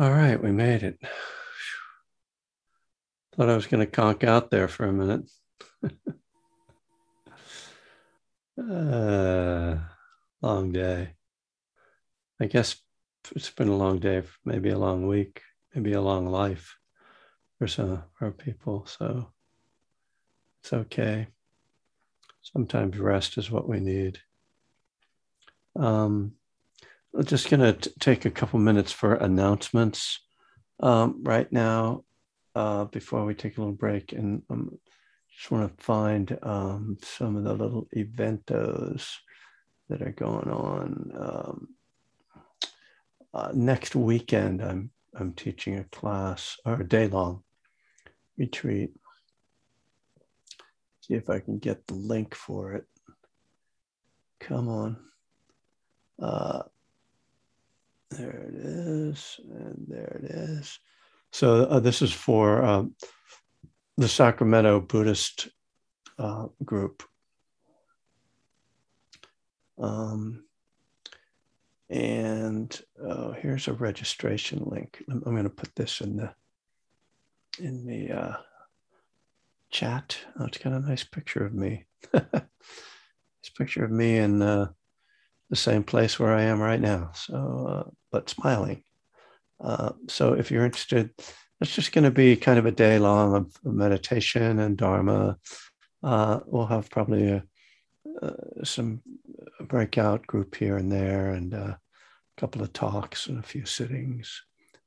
All right, we made it. Thought I was going to conk out there for a minute. uh, long day. I guess it's been a long day, maybe a long week, maybe a long life for some for people. So it's okay. Sometimes rest is what we need. Um, I'm just going to take a couple minutes for announcements um, right now uh, before we take a little break. And um, just want to find um, some of the little eventos that are going on. Um, uh, next weekend, I'm I'm teaching a class or a day long retreat. See if I can get the link for it. Come on. Uh, there it is, and there it is. So uh, this is for um, the Sacramento Buddhist uh, group. Um, and uh, here's a registration link. I'm, I'm going to put this in the in the uh, chat. Oh, it's got a nice picture of me. this picture of me and uh, the same place where I am right now. So, uh, but smiling. Uh, so, if you're interested, it's just going to be kind of a day long of meditation and Dharma. Uh, we'll have probably a, uh, some breakout group here and there, and uh, a couple of talks and a few sittings.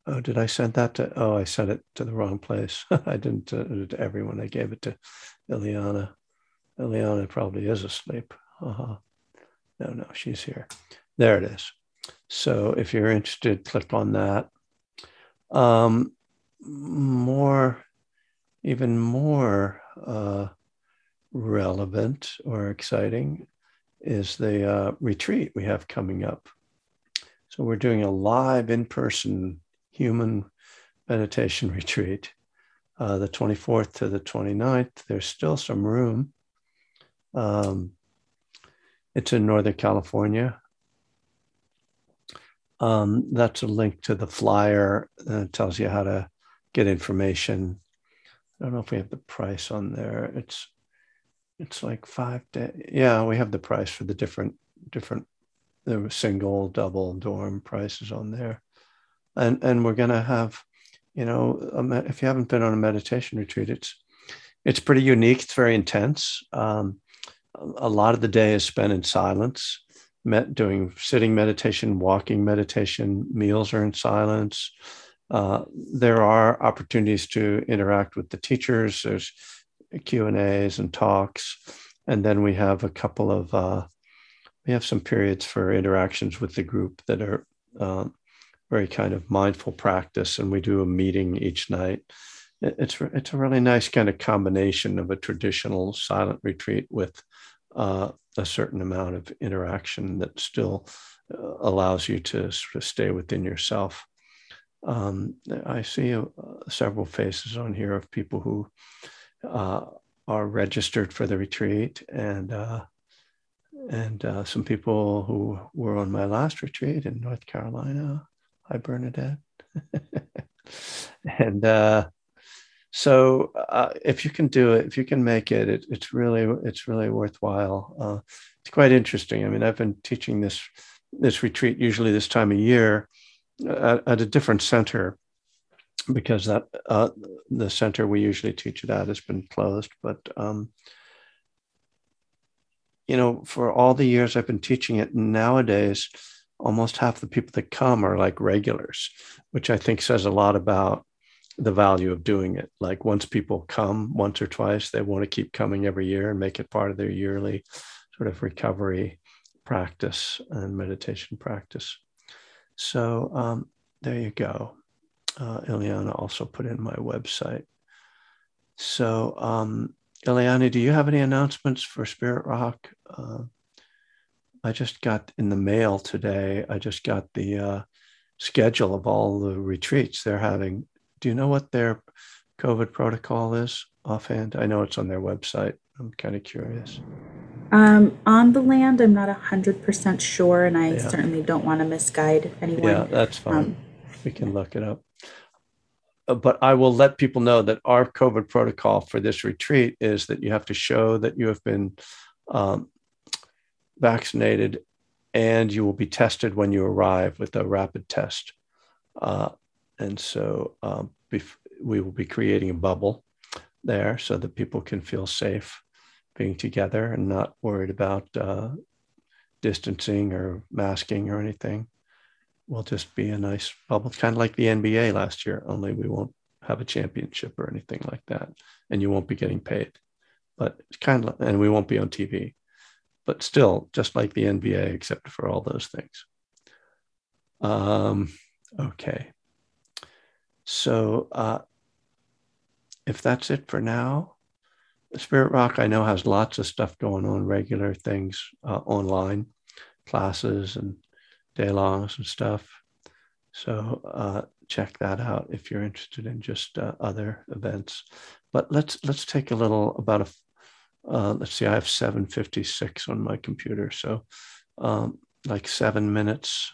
Oh, did I send that to? Oh, I sent it to the wrong place. I didn't uh, to everyone. I gave it to Ileana. Ileana probably is asleep. Uh-huh. No, no, she's here. There it is. So if you're interested, click on that. Um, more, even more uh, relevant or exciting is the uh, retreat we have coming up. So we're doing a live in person human meditation retreat, uh, the 24th to the 29th. There's still some room. Um, it's in Northern California. Um, that's a link to the flyer that tells you how to get information. I don't know if we have the price on there. It's it's like five day. Yeah, we have the price for the different different the single, double dorm prices on there, and and we're gonna have, you know, if you haven't been on a meditation retreat, it's it's pretty unique. It's very intense. Um, a lot of the day is spent in silence, met doing sitting meditation, walking meditation. Meals are in silence. Uh, there are opportunities to interact with the teachers. There's Q and A's and talks, and then we have a couple of uh, we have some periods for interactions with the group that are uh, very kind of mindful practice, and we do a meeting each night. It's it's a really nice kind of combination of a traditional silent retreat with uh, a certain amount of interaction that still uh, allows you to sort of stay within yourself. Um, I see uh, several faces on here of people who uh, are registered for the retreat, and uh, and some people who were on my last retreat in North Carolina. Hi, Bernadette. and so uh, if you can do it if you can make it, it it's really it's really worthwhile. Uh, it's quite interesting. I mean i've been teaching this this retreat usually this time of year at, at a different center because that uh, the center we usually teach it at has been closed. But um, you know for all the years i've been teaching it nowadays almost half the people that come are like regulars which i think says a lot about the value of doing it. Like once people come once or twice, they want to keep coming every year and make it part of their yearly sort of recovery practice and meditation practice. So um, there you go. Uh, Ileana also put in my website. So, um, Ileana, do you have any announcements for Spirit Rock? Uh, I just got in the mail today, I just got the uh, schedule of all the retreats they're having do you know what their COVID protocol is offhand? I know it's on their website. I'm kind of curious. Um, on the land, I'm not 100% sure, and I yeah. certainly don't want to misguide anyone. Yeah, that's fine. Um, we can look it up. Uh, but I will let people know that our COVID protocol for this retreat is that you have to show that you have been um, vaccinated and you will be tested when you arrive with a rapid test. Uh, and so um, we will be creating a bubble there so that people can feel safe being together and not worried about uh, distancing or masking or anything. We'll just be a nice bubble, kind of like the NBA last year, only we won't have a championship or anything like that. And you won't be getting paid. But it's kind of, and we won't be on TV but still just like the NBA, except for all those things. Um, okay. So uh, if that's it for now, Spirit Rock I know has lots of stuff going on, regular things uh, online, classes and day longs and stuff. So uh, check that out if you're interested in just uh, other events. But let's let's take a little about a uh, let's see, I have 756 on my computer. So um, like seven minutes.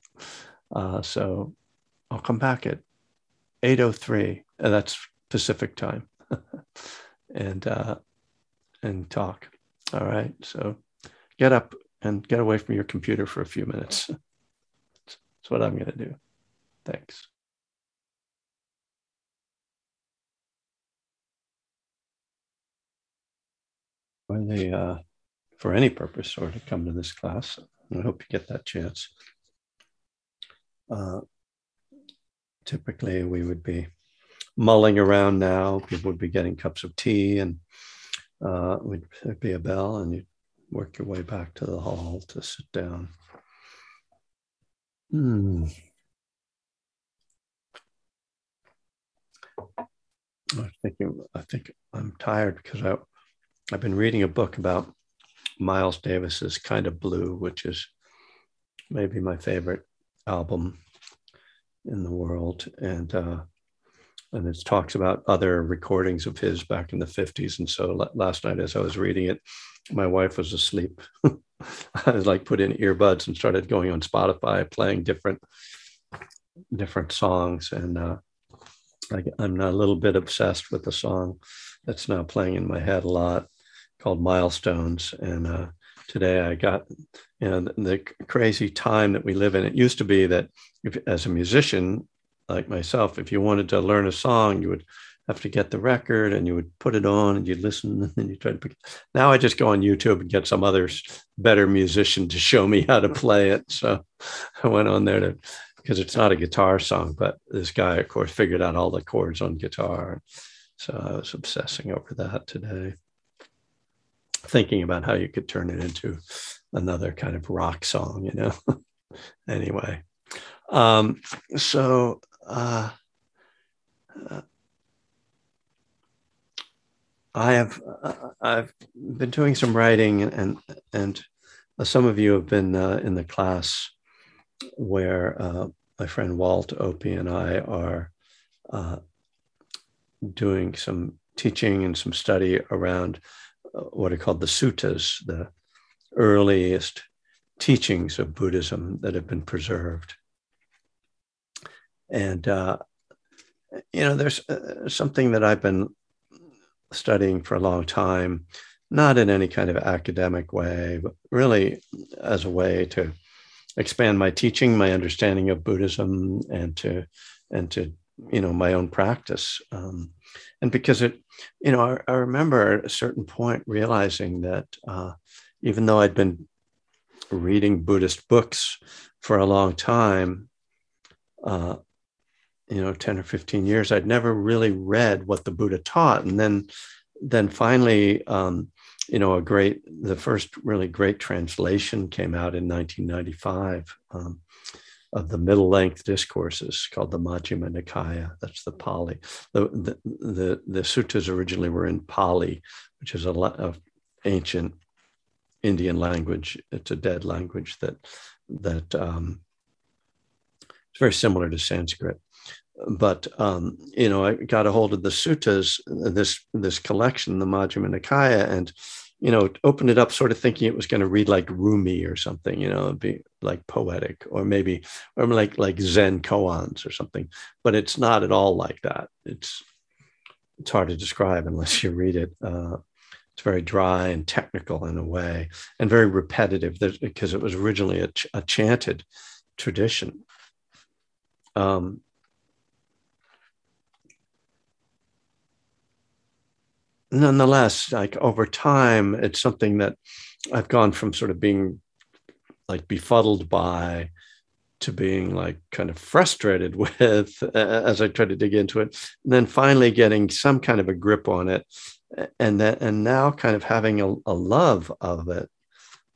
uh, so I'll come back at 8.03. and that's Pacific time. and, uh, and talk. All right. So get up and get away from your computer for a few minutes. That's what I'm going to do. Thanks. when they, uh, for any purpose, or to come to this class. I hope you get that chance. Uh, typically, we would be mulling around now. People would be getting cups of tea, and uh, would there'd be a bell, and you'd work your way back to the hall to sit down. Hmm. I thinking, I think I'm tired because I I've been reading a book about Miles Davis's Kind of Blue, which is maybe my favorite album in the world, and uh, and it talks about other recordings of his back in the fifties. And so last night, as I was reading it, my wife was asleep. I was like put in earbuds and started going on Spotify, playing different different songs, and uh, I, I'm a little bit obsessed with the song that's now playing in my head a lot called Milestones. And uh, today I got, you know, the, crazy time that we live in. It used to be that if, as a musician like myself, if you wanted to learn a song, you would have to get the record and you would put it on and you'd listen and then you try to pick. Now I just go on YouTube and get some other better musician to show me how to play it. So I went on there to, because it's not a guitar song, but this guy, of course, figured out all the chords on guitar. So I was obsessing over that today thinking about how you could turn it into another kind of rock song, you know. anyway, um, so uh, uh, I have uh, I've been doing some writing, and and some of you have been uh, in the class where my friend Walt Opie and I are doing some teaching and some study around what are called the suttas, the earliest teachings of Buddhism that have been preserved. And, uh, you know, there's uh, something that I've been studying for a long time, not in any kind of academic way, but really as a way to expand my teaching, my understanding of Buddhism, and to and to you know my own practice. Um, and because it, you know, I, I, remember at a certain point realizing that uh, even though I'd been reading Buddhist books for a long time, uh, you know, 10 or 15 years, I'd never really read what the Buddha taught. And then, then finally, um, you know, a great, the first really great translation came out in 1995. Um, of the middle length discourses called the Majjhima Nikaya. That's the Pali. The, the, the, the suttas originally were in Pali, which is a, a ancient Indian language. It's a dead language that that um, it's very similar to Sanskrit. But um, you know, I got a hold of the suttas, this this collection, the Majjhima Nikaya, and you know, opened it up sort of thinking it was going to read like Rumi or something, you know, be like poetic or maybe or like like Zen koans or something. But it's not at all like that. It's it's hard to describe unless you read it. Uh, it's very dry and technical in a way, and very repetitive because it was originally a, ch- a chanted tradition. Um, nonetheless, like over time, it's something that I've gone from sort of being like befuddled by to being like kind of frustrated with as I try to dig into it, and then finally getting some kind of a grip on it, and then and now kind of having a, a love of it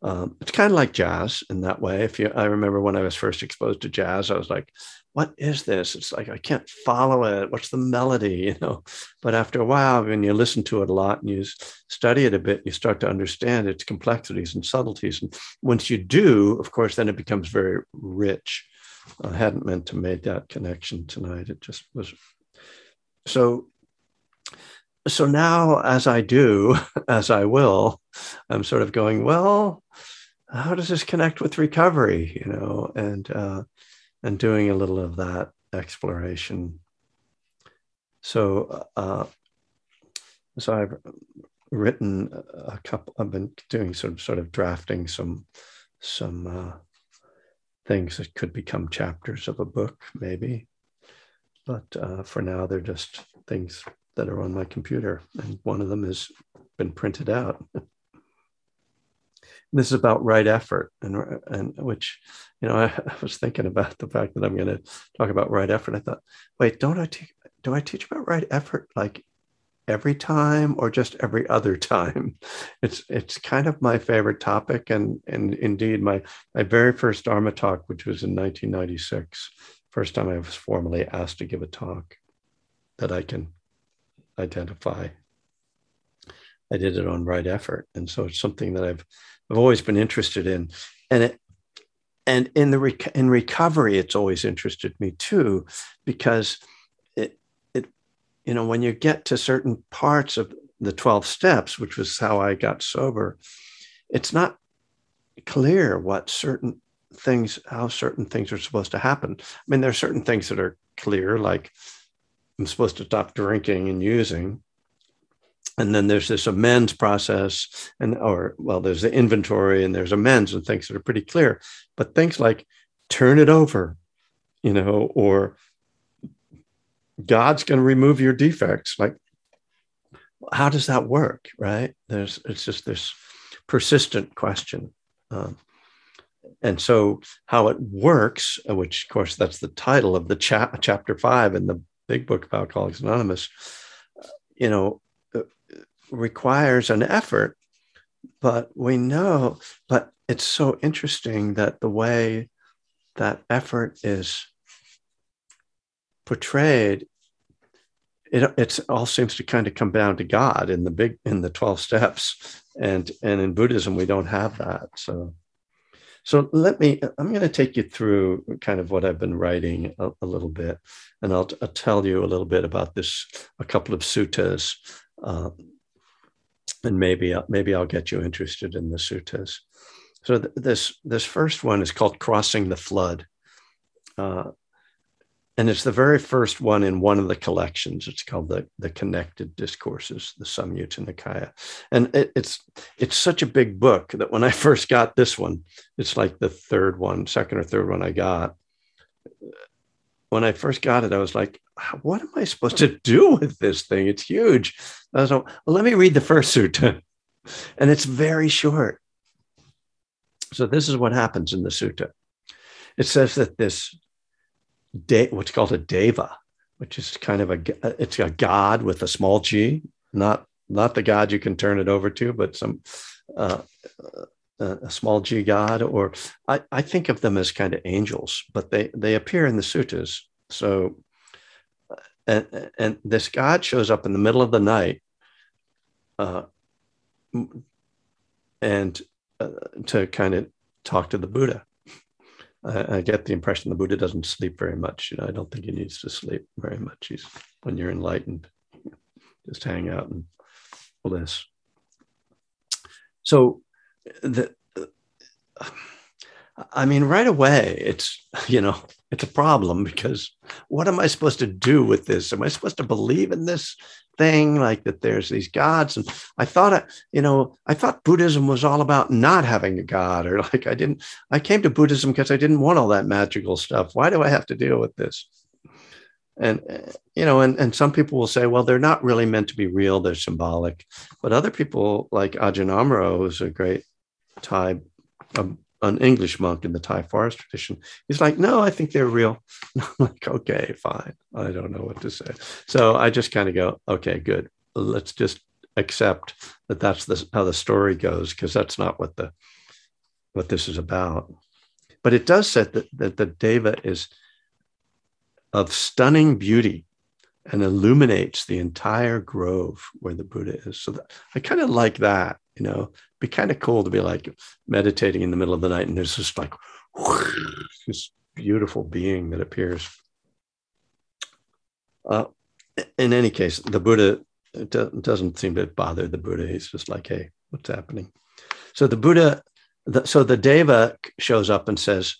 um, it's kind of like jazz in that way. If you, I remember when I was first exposed to jazz, I was like, "What is this?" It's like I can't follow it. What's the melody? You know. But after a while, when you listen to it a lot and you study it a bit, you start to understand its complexities and subtleties. And once you do, of course, then it becomes very rich. I hadn't meant to make that connection tonight. It just was. So so now as i do as i will i'm sort of going well how does this connect with recovery you know and uh, and doing a little of that exploration so uh, so i've written a couple i've been doing sort of sort of drafting some some uh, things that could become chapters of a book maybe but uh, for now they're just things that are on my computer, and one of them has been printed out. this is about right effort, and and which, you know, I, I, was thinking about the fact that I'm going to talk about right effort. I thought, wait, don't I te- do I teach about right effort like every time or just every other time? It's it's kind of my favorite topic, and and indeed my my very first Dharma talk, which was in 1996, first time I was formally asked to give a talk that I can identify. I did it on right effort, and so it's something that I've I've always been interested in, and it and in the rec- in recovery, it's always interested me too, because it it you know when you get to certain parts of the twelve steps, which was how I got sober, it's not clear what certain things how certain things are supposed to happen. I mean, there are certain things that are clear, like I'm supposed to stop drinking and using. And then there's this amends process, and or well, there's the inventory and there's amends and things that are pretty clear. But things like turn it over, you know, or God's going to remove your defects. Like, how does that work? Right? There's it's just this persistent question. Um, and so how it works, which of course that's the title of the cha- chapter five in the big book of Alcoholics Anonymous, you know, uh, requires an effort. But we know, but it's so interesting that the way that effort is portrayed, it it's all seems to kind of come down to God in the big in the 12 steps. And and in Buddhism, we don't have that. So so let me, I'm going to take you through kind of what I've been writing a, a little bit, and I'll, I'll, tell you a little bit about this, a couple of suttas, uh, and maybe, maybe I'll get you interested in the suttas. So th- this, this first one is called Crossing the Flood. Uh, and it's the very first one in one of the collections. It's called the the Connected Discourses, the Samyutta Nikaya, and it, it's it's such a big book that when I first got this one, it's like the third one, second or third one I got. When I first got it, I was like, "What am I supposed to do with this thing? It's huge." I was like, "Well, let me read the first sutta," and it's very short. So this is what happens in the sutta. It says that this de, what's called a deva, which is kind of a it's a god with a small g, not not the god you can turn it over to, but some uh, a small g god. Or I, I think of them as kind of angels, but they they appear in the suttas. So and and this god shows up in the middle of the night, uh, and uh, to kind of talk to the Buddha. I, I, get the impression the Buddha doesn't sleep very much. You know, I don't think he needs to sleep very much. He's when you're enlightened, just hang out and bliss. so the I mean, right away, it's, you know, it's a problem because what am I supposed to do with this? Am I supposed to believe in this thing like that there's these gods? And I thought, you know, I thought Buddhism was all about not having a God or like I didn't, I came to Buddhism because I didn't want all that magical stuff. Why do I have to deal with this? And, you know, and, and some people will say, well, they're not really meant to be real, they're symbolic. But other people like Ajahn Amaro, who's a great Thai um, an English monk in the Thai forest tradition. He's like, no, I think they're real. I'm like, okay, fine. I don't know what to say. So I just kind of go, okay, good. Let's just accept that that's the, how the story goes because that's not what the what this is about. But it does say that, that the deva is of stunning beauty and illuminates the entire grove where the Buddha is. So that, I kind of like that, you know, be kind of cool to be like meditating in the middle of the night and there's just like this beautiful being that appears. Uh, in any case, the Buddha doesn't seem to bother the Buddha. He's just like, hey, what's happening? So the Buddha, the, so the Deva shows up and says,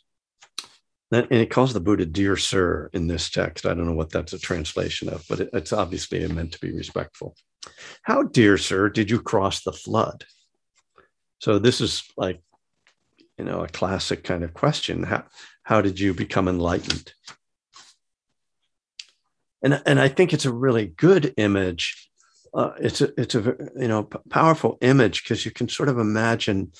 and it calls the Buddha dear sir in this text. I don't know what that's a translation of, but it, it's obviously meant to be respectful. How, dear sir, did you cross the flood? So this is like, you know, a classic kind of question. How, how did you become enlightened? And, and I think it's a really good image. Uh, it's a it's a you know powerful image because you can sort of imagine.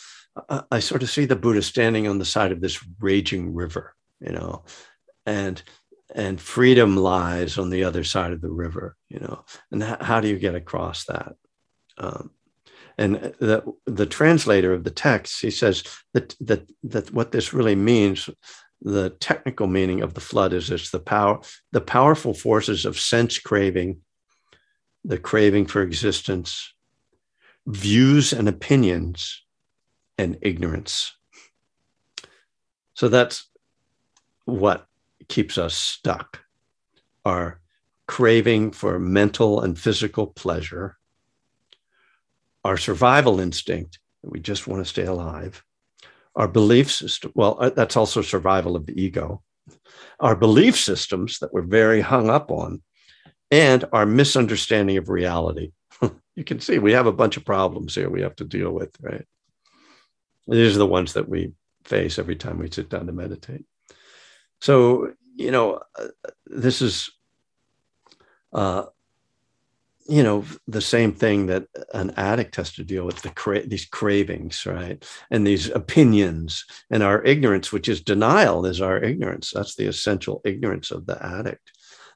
Uh, I sort of see the Buddha standing on the side of this raging river, you know, and and freedom lies on the other side of the river, you know. And how do you get across that? Um, and the, the translator of the text, he says that, that, that what this really means, the technical meaning of the flood is it's the power, the powerful forces of sense craving, the craving for existence, views and opinions, and ignorance. So that's what keeps us stuck. Our craving for mental and physical pleasure, our survival instinct, that we just want to stay alive, our belief system, well, uh, that's also survival of the ego, our belief systems that we're very hung up on, and our misunderstanding of reality. you can see we have a bunch of problems here we have to deal with, right? These are the ones that we face every time we sit down to meditate. So, you know, uh, this is uh, you know the same thing that an addict has to deal with the cra- these cravings right? And these opinions and our ignorance which is denial is our ignorance. That's the essential ignorance of the addict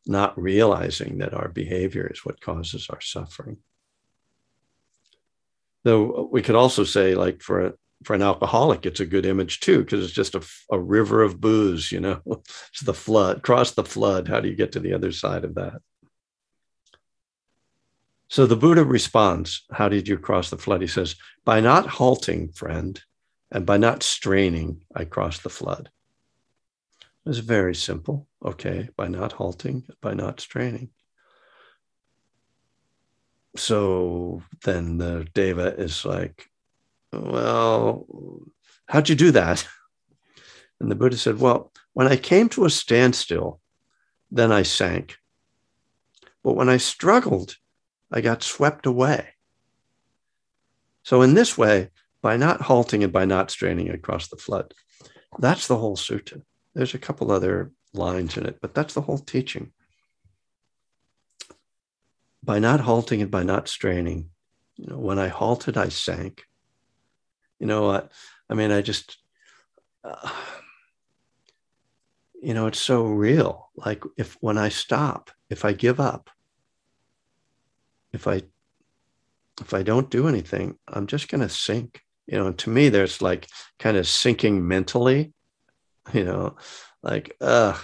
not realizing that our behavior is what causes our suffering. Though we could also say like for for an alcoholic it's a good image too because it's just a, a river of booze you know it's the flood cross the flood how do you get to the other side of that so the Buddha responds, How did you cross the flood? He says, By not halting, friend, and by not straining, I crossed the flood. It's very simple. Okay, by not halting, by not straining. So then the Deva is like, Well, how'd you do that? And the Buddha said, Well, when I came to a standstill, then I sank. But when I struggled, I got swept away. So, in this way, by not halting and by not straining across the flood, that's the whole sutta. There's a couple other lines in it, but that's the whole teaching. By not halting and by not straining, you know, when I halted, I sank. You know what? I mean, I just, uh, you know, it's so real. Like if when I stop, if I give up, if I if I don't do anything, I'm just going to sink. You know, and to me, there's like kind of sinking mentally, you know, like, uh,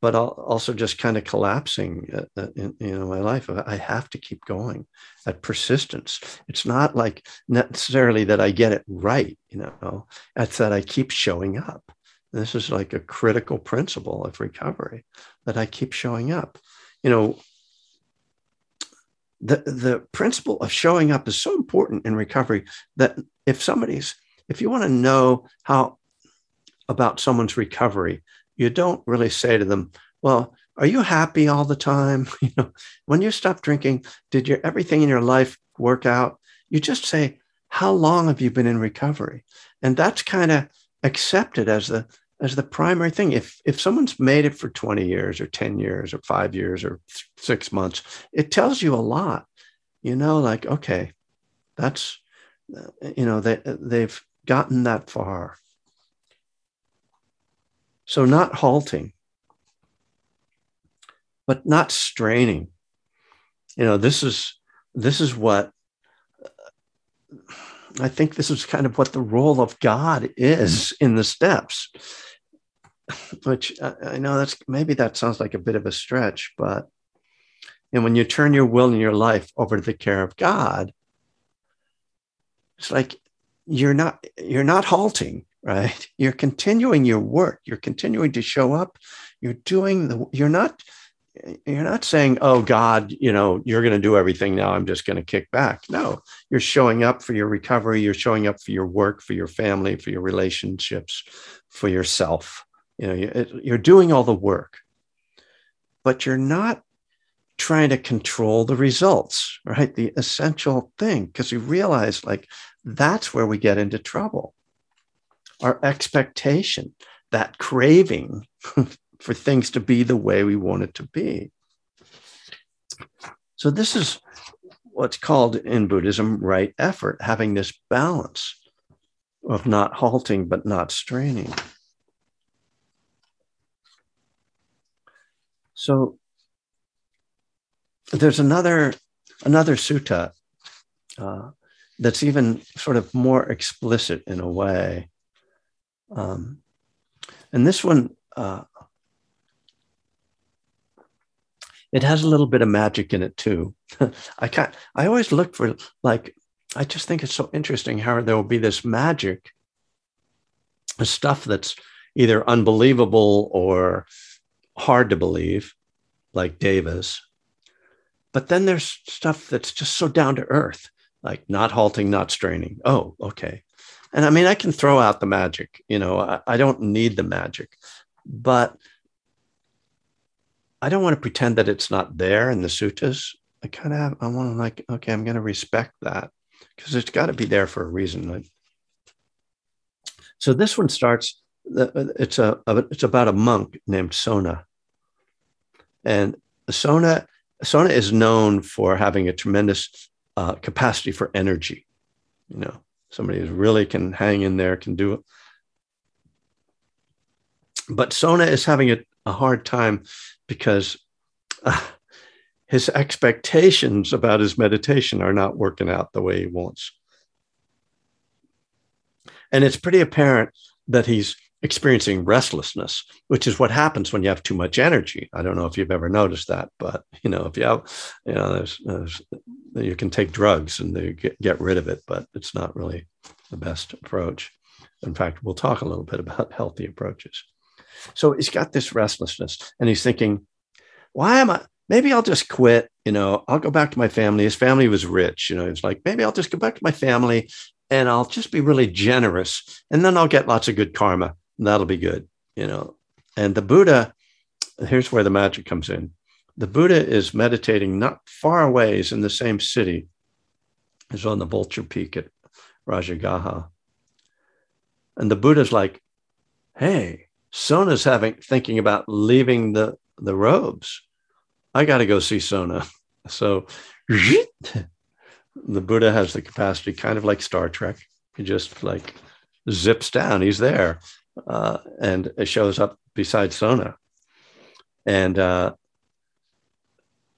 but also just kind of collapsing uh, uh, in, you know, my life. I have to keep going. That persistence. It's not like necessarily that I get it right, you know, it's that I keep showing up. This is like a critical principle of recovery that I keep showing up. You know, the, the principle of showing up is so important in recovery that if somebody's, if you want to know how about someone's recovery, you don't really say to them, well, are you happy all the time? You know, when you stop drinking, did your everything in your life work out? You just say, how long have you been in recovery? And that's kind of accepted as the as the primary thing. If if someone's made it for 20 years or 10 years or 5 years or 6 months, it tells you a lot. You know, like okay, that's uh, you know, they uh, they've gotten that far. So not halting, but not straining. You know, this is this is what I think this is kind of what the role of God is mm-hmm. in the steps which I know that's maybe that sounds like a bit of a stretch, but and when you turn your will and your life over to the care of God, it's like you're not you're not halting, right? You're continuing your work. You're continuing to show up. You're doing the you're not you're not saying, "Oh God, you know, you're going to do everything now. I'm just going to kick back." No, you're showing up for your recovery. You're showing up for your work, for your family, for your relationships, for yourself you know you're doing all the work but you're not trying to control the results right the essential thing because you realize like that's where we get into trouble our expectation that craving for things to be the way we want it to be. So this is what's called in buddhism right effort having this balance of not halting but not straining. So there's another another sutta uh, that's even sort of more explicit in a way, um, and this one uh, it has a little bit of magic in it too. I can't. I always look for like. I just think it's so interesting how there will be this magic, stuff that's either unbelievable or hard to believe, like devas. But then there's stuff that's just so down to earth, like not halting, not straining. Oh, okay. And I mean, I can throw out the magic, you know, I, I don't need the magic, but I don't want to pretend that it's not there in the suttas. I kind of I want to like, okay, I'm going to respect that because it's got to be there for a reason. Like, so this one starts, it's a, it's about a monk named Sona and Sona, Sona is known for having a tremendous uh, capacity for energy. You know, somebody who really can hang in there, can do it. But Sona is having a, a hard time because uh, his expectations about his meditation are not working out the way he wants. And it's pretty apparent that he's experiencing restlessness, which is what happens when you have too much energy. I don't know if you've ever noticed that, but you know, if you have, you know, there's, there's, you can take drugs and they get, get rid of it, but it's not really the best approach. In fact, we'll talk a little bit about healthy approaches. So he's got this restlessness and he's thinking, why am I? Maybe I'll just quit. You know, I'll go back to my family. His family was rich. You know, it's like, maybe I'll just go back to my family and I'll just be really generous and then I'll get lots of good karma that'll be good, you know. And the Buddha, here's where the magic comes in. The Buddha is meditating not far away, is in the same city, is on the Vulture Peak at Rajagaha. And the Buddha's like, hey, Sona's having thinking about leaving the, the robes. I got to go see Sona. So the Buddha has the capacity, kind of like Star Trek. He just like zips down. He's there uh, and it shows up beside Sona. And uh,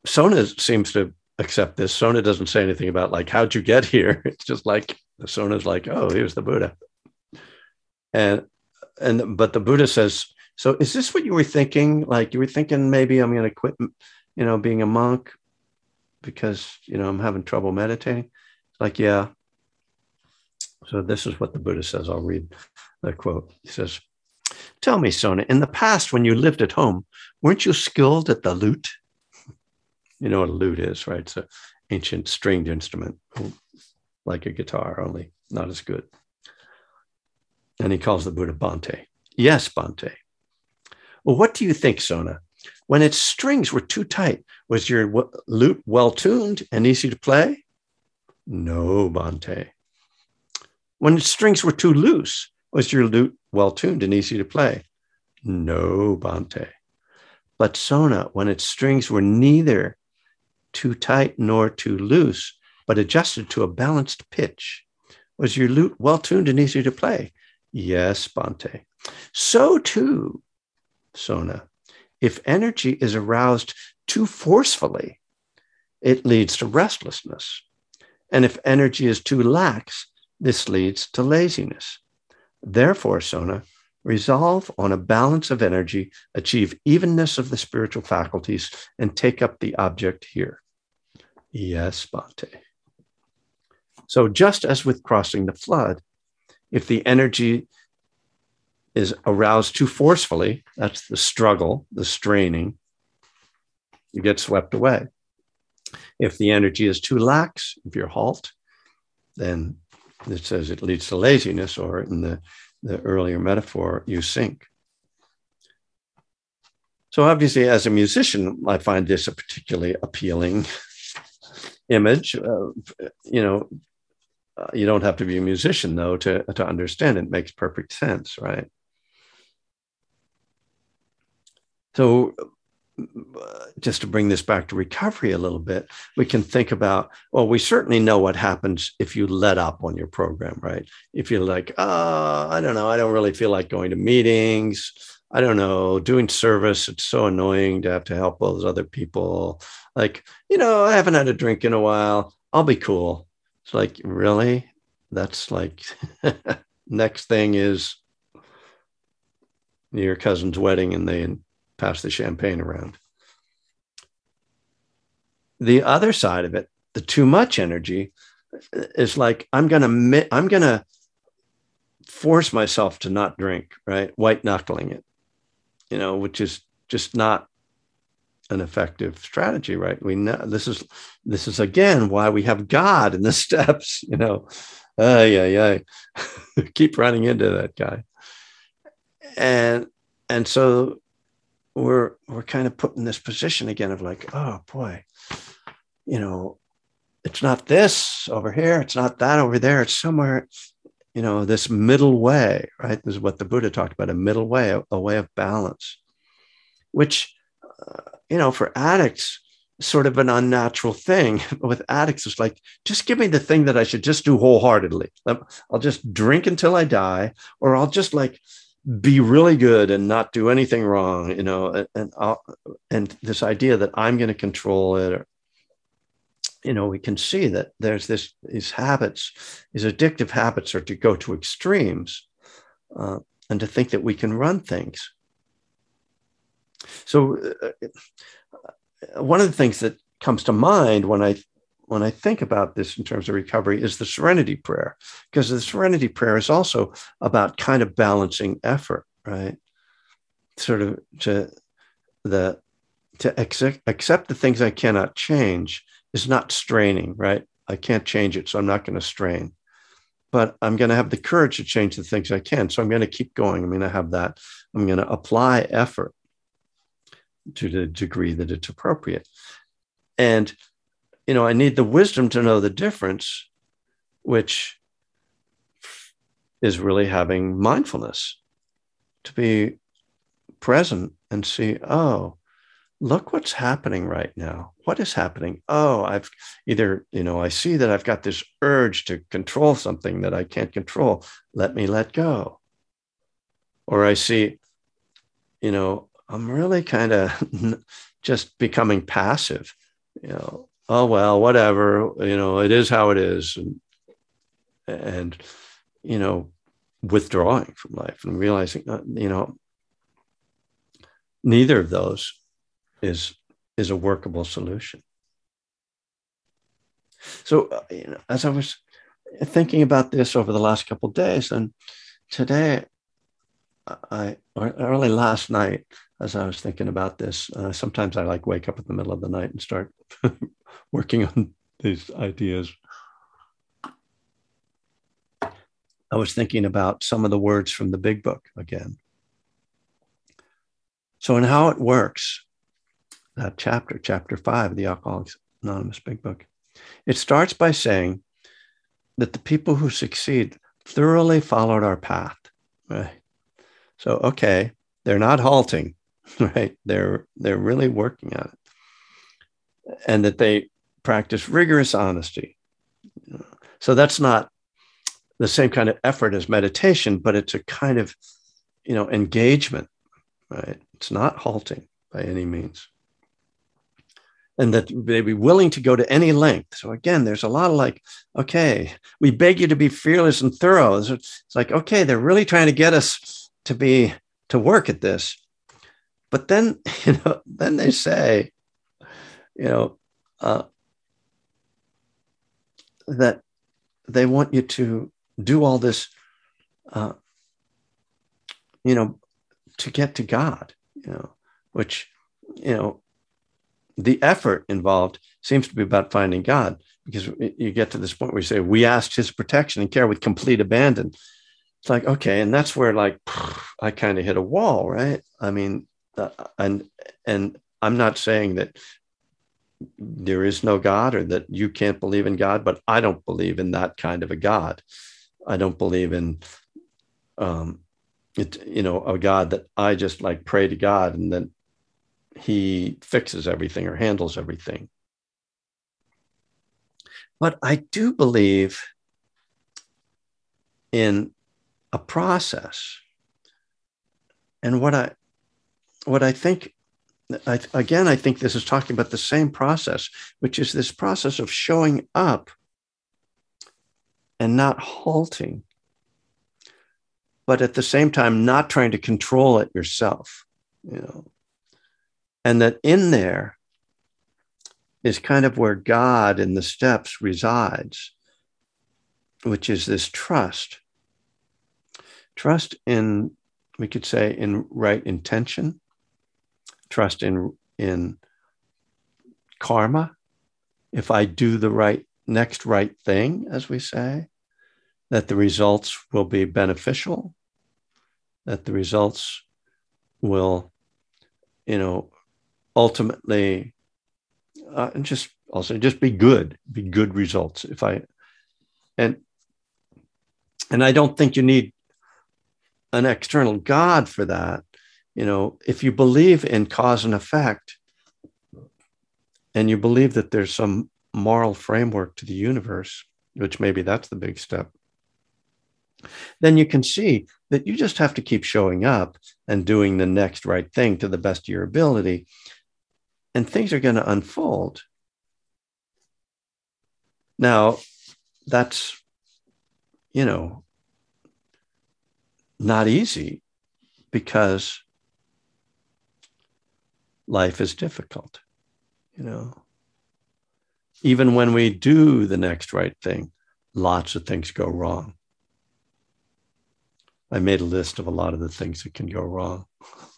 Sona seems to accept this. Sona doesn't say anything about like, how'd you get here? It's just like Sona's like, oh, here's the Buddha. And and but the Buddha says, so is this what you were thinking? Like you were thinking maybe I'm to quit, you know, being a monk because you know I'm having trouble meditating. Like, yeah. So this is what the Buddha says. I'll read the quote. He says, Tell me, Sona, in the past when you lived at home, weren't you skilled at the lute? You know what a lute is, right? It's an ancient stringed instrument, like a guitar, only not as good. And he calls the Buddha Bhante. Yes, Bhante. Well, what do you think, Sona? When its strings were too tight, was your lute well tuned and easy to play? No, Bhante. When its strings were too loose, was your lute well tuned and easy to play? No, Bhante. But Sona, when its strings were neither too tight nor too loose, but adjusted to a balanced pitch, was your lute well tuned and easy to play? Yes, Bhante. So too, Sona, if energy is aroused too forcefully, it leads to restlessness. And if energy is too lax, this leads to laziness. Therefore, Sona, resolve on a balance of energy, achieve evenness of the spiritual faculties, and take up the object here. Yes, Bhante. So, just as with crossing the flood, if the energy is aroused too forcefully, that's the struggle, the straining, you get swept away. If the energy is too lax, if you're halt, then it says it leads to laziness, or in the, the earlier metaphor, you sink. So, obviously, as a musician, I find this a particularly appealing image. You know, uh, you don't have to be a musician, though, to, to understand it makes perfect sense, right? So, just to bring this back to recovery a little bit, we can think about, well, we certainly know what happens if you let up on your program, right? If you're like, oh, I don't know, I don't really feel like going to meetings. I don't know, doing service, it's so annoying to have to help all those other people. Like, you know, I haven't had a drink in a while. I'll be cool. It's like, really? That's like, next thing is your cousin's wedding and they pass the champagne around. The other side of it, the too much energy, is like I'm gonna I'm gonna force myself to not drink, right? White knuckling it, you know, which is just not an effective strategy, right? We know this is this is again why we have God in the steps, you know. Uh, yeah, yeah. Keep running into that guy. And and so we're we're kind of put in this position again of like, oh boy, you know, it's not this over here, it's not that over there, it's somewhere, you know, this middle way, right? This is what the Buddha talked about a middle way, a, a way of balance, which, uh, you know, for addicts, sort of an unnatural thing. With addicts, it's like, just give me the thing that I should just do wholeheartedly. I'll just drink until I die, or I'll just like be really good and not do anything wrong, you know, and and, and this idea that I'm going to control it, or you know, we can see that there's this these habits, these addictive habits, are to go to extremes, uh, and to think that we can run things. So, uh, uh one of the things that comes to mind when I when I think about this in terms of recovery is the serenity prayer, because the serenity prayer is also about kind of balancing effort, right? Sort of to the to accept, the things I cannot change is not straining, right? I can't change it, so I'm not going to strain. But I'm going to have the courage to change the things I can. So I'm going to keep going. I'm going to have that. I'm going to apply effort to the degree that it's appropriate. And you know, I need the wisdom to know the difference, which is really having mindfulness to be present and see, oh, look what's happening right now. What is happening? Oh, I've either, you know, I see that I've got this urge to control something that I can't control. Let me let go. Or I see, you know, I'm really kind of just becoming passive. You know, oh well whatever you know it is how it is. And and you know withdrawing from life and realizing uh, you know neither of those is is a workable solution. So uh, you know, as i was thinking about this over the last couple days and today i early last night as i was thinking about this uh, sometimes i like wake up in the middle of the night and start working on these ideas. I was thinking about some of the words from the big book again. So, in how it works, that chapter, chapter five of the Alcoholics Anonymous Big Book, it starts by saying that the people who succeed thoroughly followed our path. Right. So, okay, they're not halting, right? They're they're really working at it, and that they practice rigorous honesty. So that's not the same kind of effort as meditation, but it's a kind of you know engagement, right? It's not halting by any means. And that they be willing to go to any length. So again, there's a lot of like, okay, we beg you to be fearless and thorough. It's like, okay, they're really trying to get us to be to work at this. But then, you know, then they say, you know, uh, that they want you to do all this, uh, you know, to get to God, you know, which, you know, the effort involved seems to be about finding God because you get to this point where you say, we asked his protection and care with complete abandon. It's like, okay. And that's where like, I kind of hit a wall, right? I mean, uh, and, and I'm not saying that there is no God or that you can't believe in God, but I don't believe in that kind of a God. I don't believe in, um, it, you know, a God that I just like pray to God and then he fixes everything or handles everything. But I do believe in a process. And what I what I think I, again, I think this is talking about the same process, which is this process of showing up and not halting, but at the same time, not trying to control it yourself, you know. And that in there is kind of where God in the steps resides, which is this trust. Trust in, we could say, in right intention, trust in, in karma. If I do the right, next right thing, as we say, that the results will be beneficial, that the results will, you know, ultimately uh, just also just be good, be good results. If I and and I don't think you need an external God for that. You know, if you believe in cause and effect, and you believe that there's some moral framework to the universe, which maybe that's the big step, then you can see that you just have to keep showing up and doing the next right thing to the best of your ability and things are going to unfold. Now, that's, you know, not easy because life is difficult, you know. Even when we do the next right thing, lots of things go wrong. I made a list of a lot of the things that can go wrong.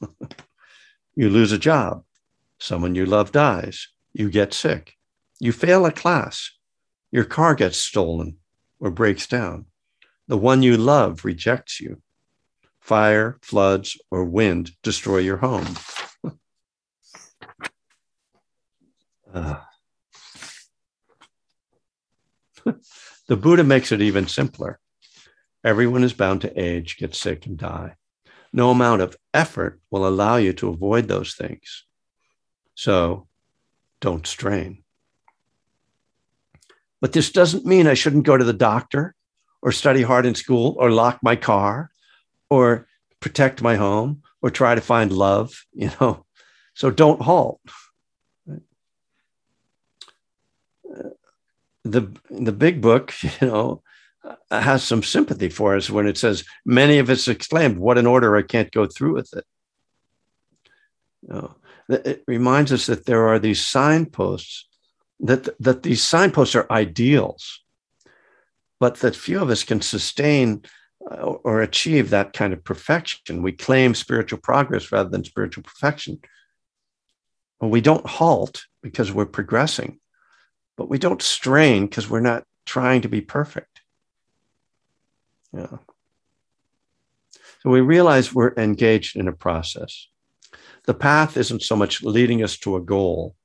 you lose a job, Someone you love dies. You get sick. You fail a class. Your car gets stolen or breaks down. The one you love rejects you. Fire, floods, or wind destroy your home. uh. the Buddha makes it even simpler. Everyone is bound to age, get sick, and die. No amount of effort will allow you to avoid those things. So don't strain. But this doesn't mean I shouldn't go to the doctor or study hard in school or lock my car or protect my home or try to find love, you know. So don't halt. Uh, the the big book, you know, uh, has some sympathy for us when it says many of us exclaimed, "What an order! I can't go through with it." You know, it reminds us that there are these signposts, that, that these signposts are ideals, but that few of us can sustain or achieve that kind of perfection. We claim spiritual progress rather than spiritual perfection. Well, we don't halt because we're progressing. but we don't strain because we're not trying to be perfect. Yeah. So we realize we're engaged in a process. The path isn't so much leading us to a goal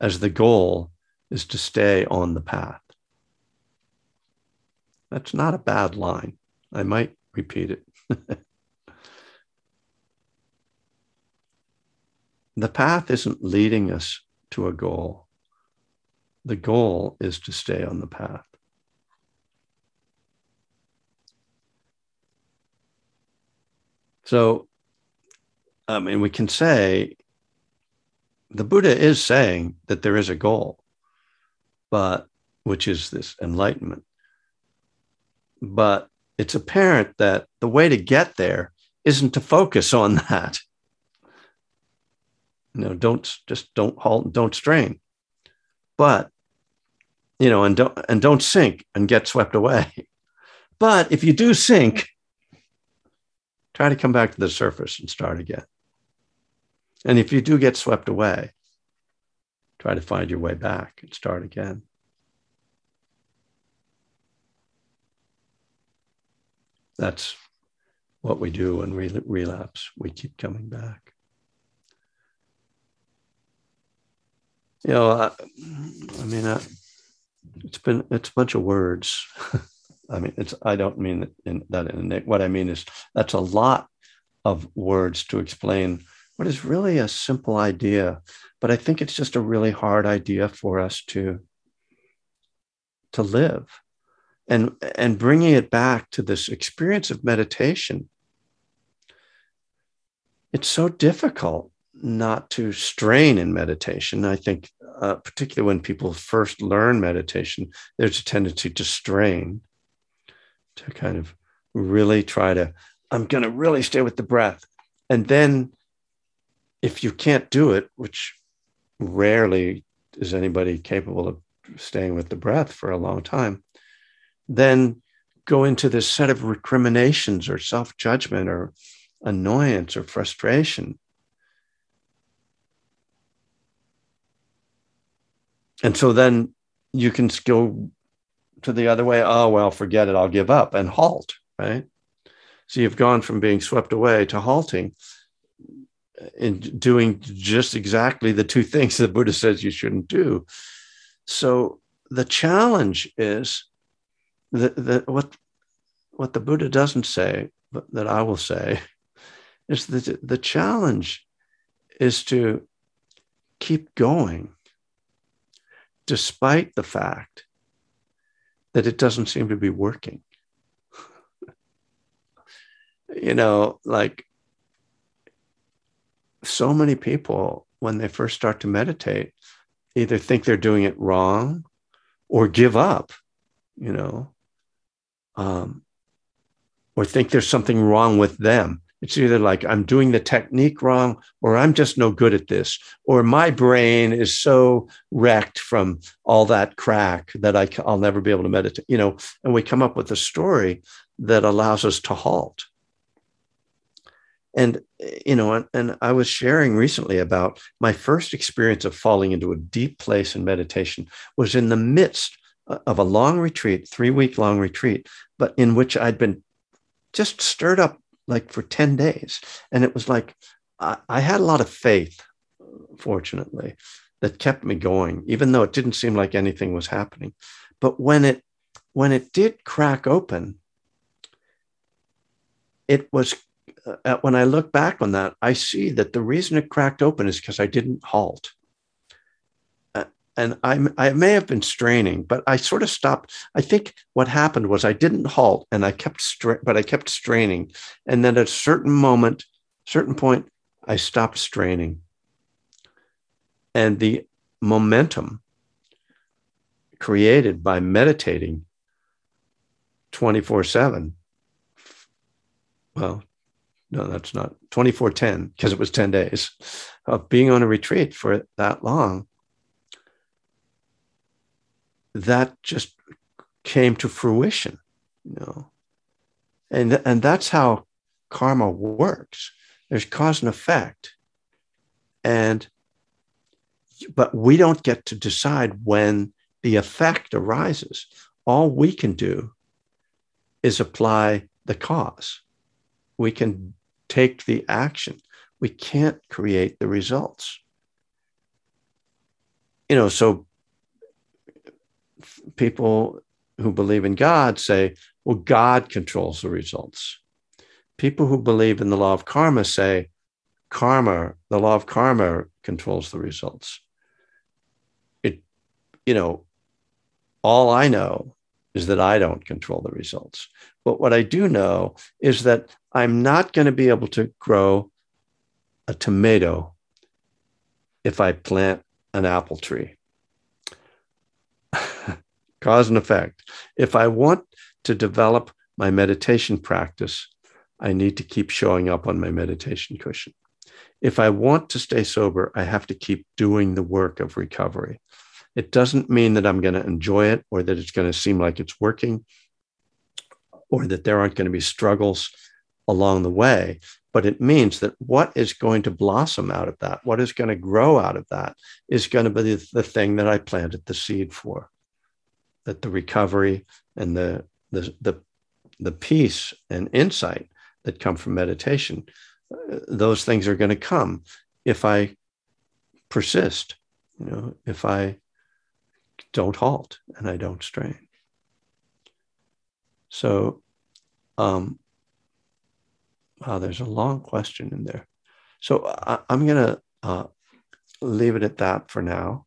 as the goal is to stay on the path. That's not a bad line. I might repeat it. the path isn't leading us to a goal. The goal is to stay on the path. So, I mean, we can say the Buddha is saying that there is a goal, but which is this enlightenment. But it's apparent that the way to get there isn't to focus on that. You know, don't just don't halt, don't strain. But you know, and don't and don't sink and get swept away. But if you do sink, try to come back to the surface and start again. And if you do get swept away, try to find your way back and start again. That's what we do when we relapse. We keep coming back. You know, I, I mean, I, it's been it's a bunch of words. I mean, it's I don't mean in, that in a what I mean is that's a lot of words to explain what is really a simple idea, but I think it's just a really hard idea for us to to live and and bringing it back to this experience of meditation it's so difficult not to strain in meditation. I think uh, particularly when people first learn meditation there's a tendency to strain to kind of really try to i'm going to really stay with the breath. And then if you can't do it which rarely is anybody capable of staying with the breath for a long time then go into this set of recriminations or self judgment or annoyance or frustration. And so then you can go to the other way. Oh, well, forget it. I'll give up and halt, right? So you've gone from being swept away to halting and doing just exactly the two things the Buddha says you shouldn't do. So the challenge is the, the, what, what the Buddha doesn't say, but that I will say, is that the challenge is to keep going despite the fact that it doesn't seem to be working. you know, like so many people, when they first start to meditate, either think they're doing it wrong or give up, you know, um, or think there's something wrong with them. It's either like I'm doing the technique wrong, or I'm just no good at this, or my brain is so wrecked from all that crack that I, I'll never be able to meditate. You know, and we come up with a story that allows us to halt. And you know, and, and I was sharing recently about my first experience of falling into a deep place in meditation was in the midst of a long retreat, three week long retreat, but in which I'd been just stirred up like for 10 days. And it was like, I, I had a lot of faith, fortunately, that kept me going, even though it didn't seem like anything was happening. But when it, when it did crack open, it was uh, when I look back on that, I see that the reason it cracked open is because I didn't halt and I, I may have been straining, but I sort of stopped. I think what happened was I didn't halt, and I kept stra- but I kept straining, and then at a certain moment, certain point, I stopped straining, and the momentum created by meditating 24 7 well no that's not 24 10 because it was 10 days of being on a retreat for that long that just came to fruition, you know. And, and that's how karma works. There's cause and effect. And but we don't get to decide when the effect arises. All we can do is apply the cause. We can take the action. We can't create the results. You know, so people who believe in God say, well, God controls the results. People who believe in the law of karma say, karma, the law of karma controls the results. It, you know, all I know is that I don't control the results. But what I do know is that I'm not going to be able to grow a tomato if I plant an apple tree. Cause and effect. If I want to develop my meditation practice, I need to keep showing up on my meditation cushion. If I want to stay sober, I have to keep doing the work of recovery. It doesn't mean that I'm going to enjoy it or that it's going to seem like it's working or that there aren't going to be struggles along the way. But it means that what is going to blossom out of that, what is going to grow out of that, is going to be the thing that I planted the seed for. That the recovery and the, the, the, the peace and insight that come from meditation, uh, those things are going to come if I persist, you know, if I don't halt and I don't strain. So, um, wow, there's a long question in there. So I, am going to uh, leave it at that for now.